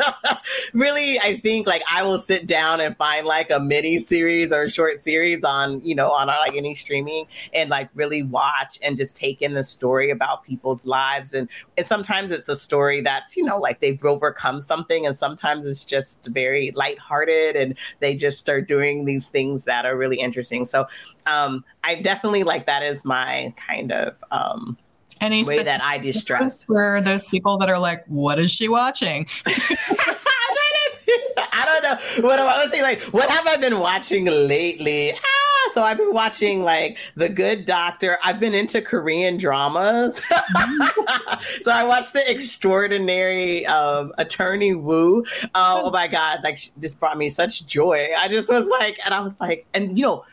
really, I think like I will sit down and find like a mini series or a short series on, you know, on like any streaming and like really watch and just take in the story about people's lives. And, and sometimes it's a a story that's, you know, like they've overcome something and sometimes it's just very lighthearted and they just start doing these things that are really interesting. So um, I definitely like that is my kind of um, any way that I distress. For those people that are like, what is she watching? I don't know. What I was saying, like, what have I been watching lately? So I've been watching like The Good Doctor. I've been into Korean dramas. so I watched The Extraordinary um, Attorney Woo. Uh, oh my God, like this brought me such joy. I just was like, and I was like, and you know,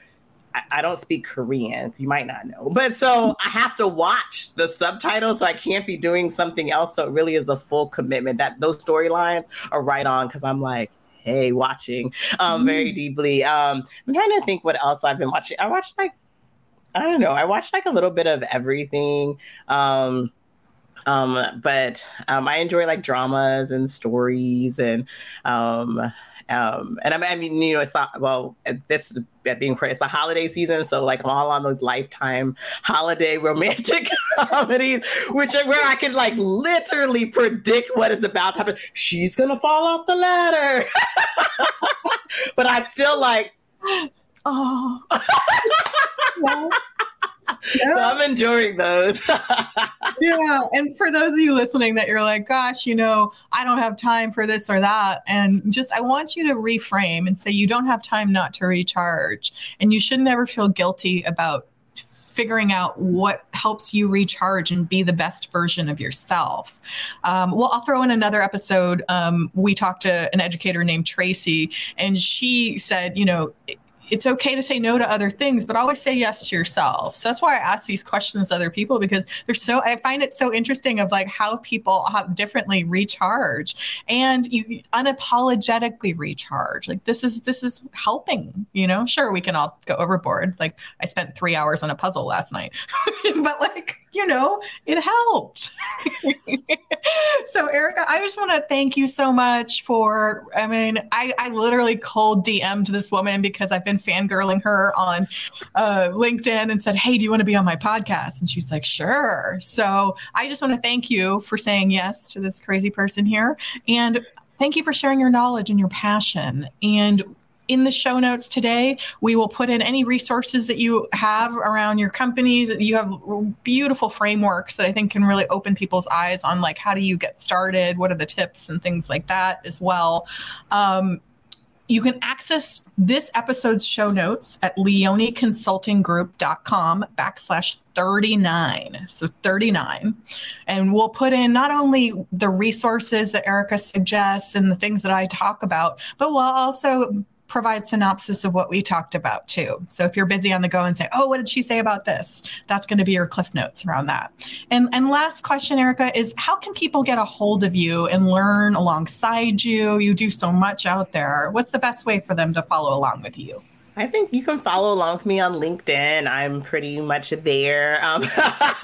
I, don't speak Korean. You might not know, but so I have to watch the subtitles. So I can't be doing something else. So it really is a full commitment that those storylines are right on because I'm like, hey, watching um, very mm-hmm. deeply. Um, I'm trying to think what else I've been watching. I watched like, I don't know, I watched like a little bit of everything. Um, um, but um, I enjoy like dramas and stories and um, um, and I mean, you know, it's not well. This being it's the holiday season, so like I'm all on those lifetime holiday romantic comedies, which are where I can like literally predict what is about to happen. She's gonna fall off the ladder, but I'm still like, oh. So I'm enjoying those. yeah. And for those of you listening that you're like, gosh, you know, I don't have time for this or that. And just, I want you to reframe and say, you don't have time not to recharge. And you should never feel guilty about figuring out what helps you recharge and be the best version of yourself. Um, well, I'll throw in another episode. Um, we talked to an educator named Tracy, and she said, you know, it's okay to say no to other things, but always say yes to yourself. So that's why I ask these questions to other people because they're so, I find it so interesting of like how people differently recharge and you unapologetically recharge. Like this is, this is helping, you know, sure, we can all go overboard. Like I spent three hours on a puzzle last night, but like, you know, it helped. so, Erica, I just want to thank you so much for. I mean, I, I literally cold DM'd this woman because I've been fangirling her on uh, LinkedIn and said, Hey, do you want to be on my podcast? And she's like, Sure. So, I just want to thank you for saying yes to this crazy person here. And thank you for sharing your knowledge and your passion. And in the show notes today. We will put in any resources that you have around your companies. You have beautiful frameworks that I think can really open people's eyes on like how do you get started, what are the tips and things like that as well. Um, you can access this episode's show notes at leoneconsultinggroup.com backslash 39. So 39. And we'll put in not only the resources that Erica suggests and the things that I talk about, but we'll also provide synopsis of what we talked about too. So if you're busy on the go and say, "Oh, what did she say about this?" That's going to be your cliff notes around that. And and last question, Erica, is how can people get a hold of you and learn alongside you? You do so much out there. What's the best way for them to follow along with you? I think you can follow along with me on LinkedIn. I'm pretty much there, um,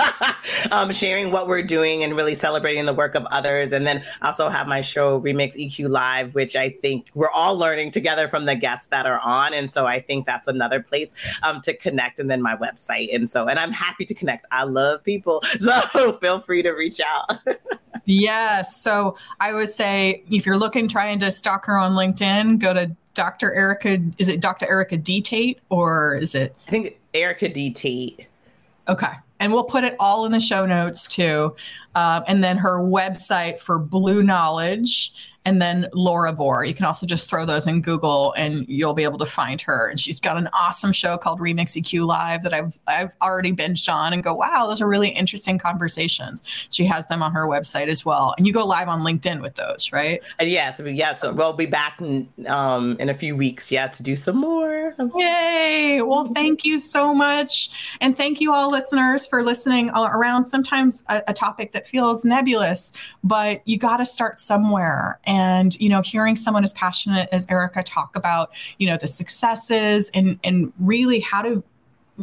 um, sharing what we're doing and really celebrating the work of others. And then also have my show Remix EQ Live, which I think we're all learning together from the guests that are on. And so I think that's another place um, to connect. And then my website. And so, and I'm happy to connect. I love people. So feel free to reach out. yes. So I would say if you're looking, trying to stalk her on LinkedIn, go to Dr. Erica, is it Dr. Erica D. Tate or is it? I think Erica D. Tate. Okay. And we'll put it all in the show notes too. Um, and then her website for Blue Knowledge and then Laura Vore. You can also just throw those in Google and you'll be able to find her. And she's got an awesome show called Remix EQ Live that I've I've already binged on and go, wow, those are really interesting conversations. She has them on her website as well. And you go live on LinkedIn with those, right? Uh, yes, yes. So we'll be back in, um, in a few weeks, yeah, to do some more. Yay! Well, thank you so much, and thank you all listeners for listening around sometimes a, a topic that feels nebulous, but you got to start somewhere. And and you know hearing someone as passionate as erica talk about you know the successes and and really how to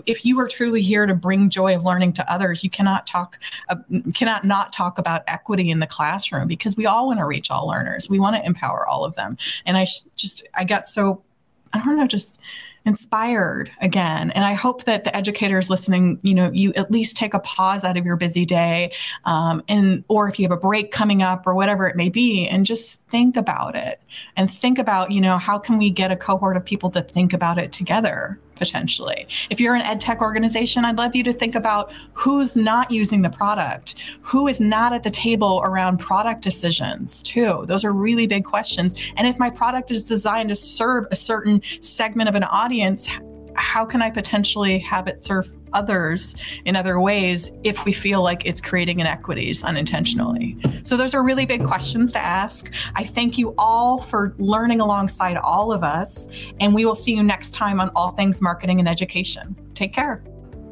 if you are truly here to bring joy of learning to others, you cannot talk, uh, cannot not talk about equity in the classroom because we all want to reach all learners. We want to empower all of them. And I just, I got so, I don't know, just inspired again. And I hope that the educators listening, you know, you at least take a pause out of your busy day, um, and or if you have a break coming up or whatever it may be, and just think about it and think about, you know, how can we get a cohort of people to think about it together potentially. If you're an ed tech organization, I'd love you to think about who's not using the product, who is not at the table around product decisions, too. Those are really big questions. And if my product is designed to serve a certain segment of an audience, how can I potentially have it serve others in other ways if we feel like it's creating inequities unintentionally? So, those are really big questions to ask. I thank you all for learning alongside all of us, and we will see you next time on All Things Marketing and Education. Take care.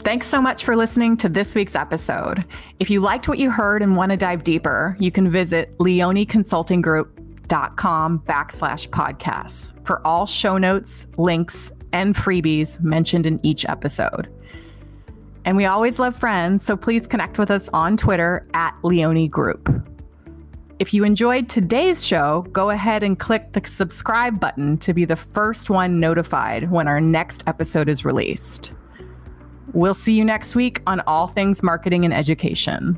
Thanks so much for listening to this week's episode. If you liked what you heard and want to dive deeper, you can visit leoneconsultinggroup.com backslash podcasts for all show notes, links, and freebies mentioned in each episode. And we always love friends, so please connect with us on Twitter at Leone Group. If you enjoyed today's show, go ahead and click the subscribe button to be the first one notified when our next episode is released. We'll see you next week on All Things Marketing and Education.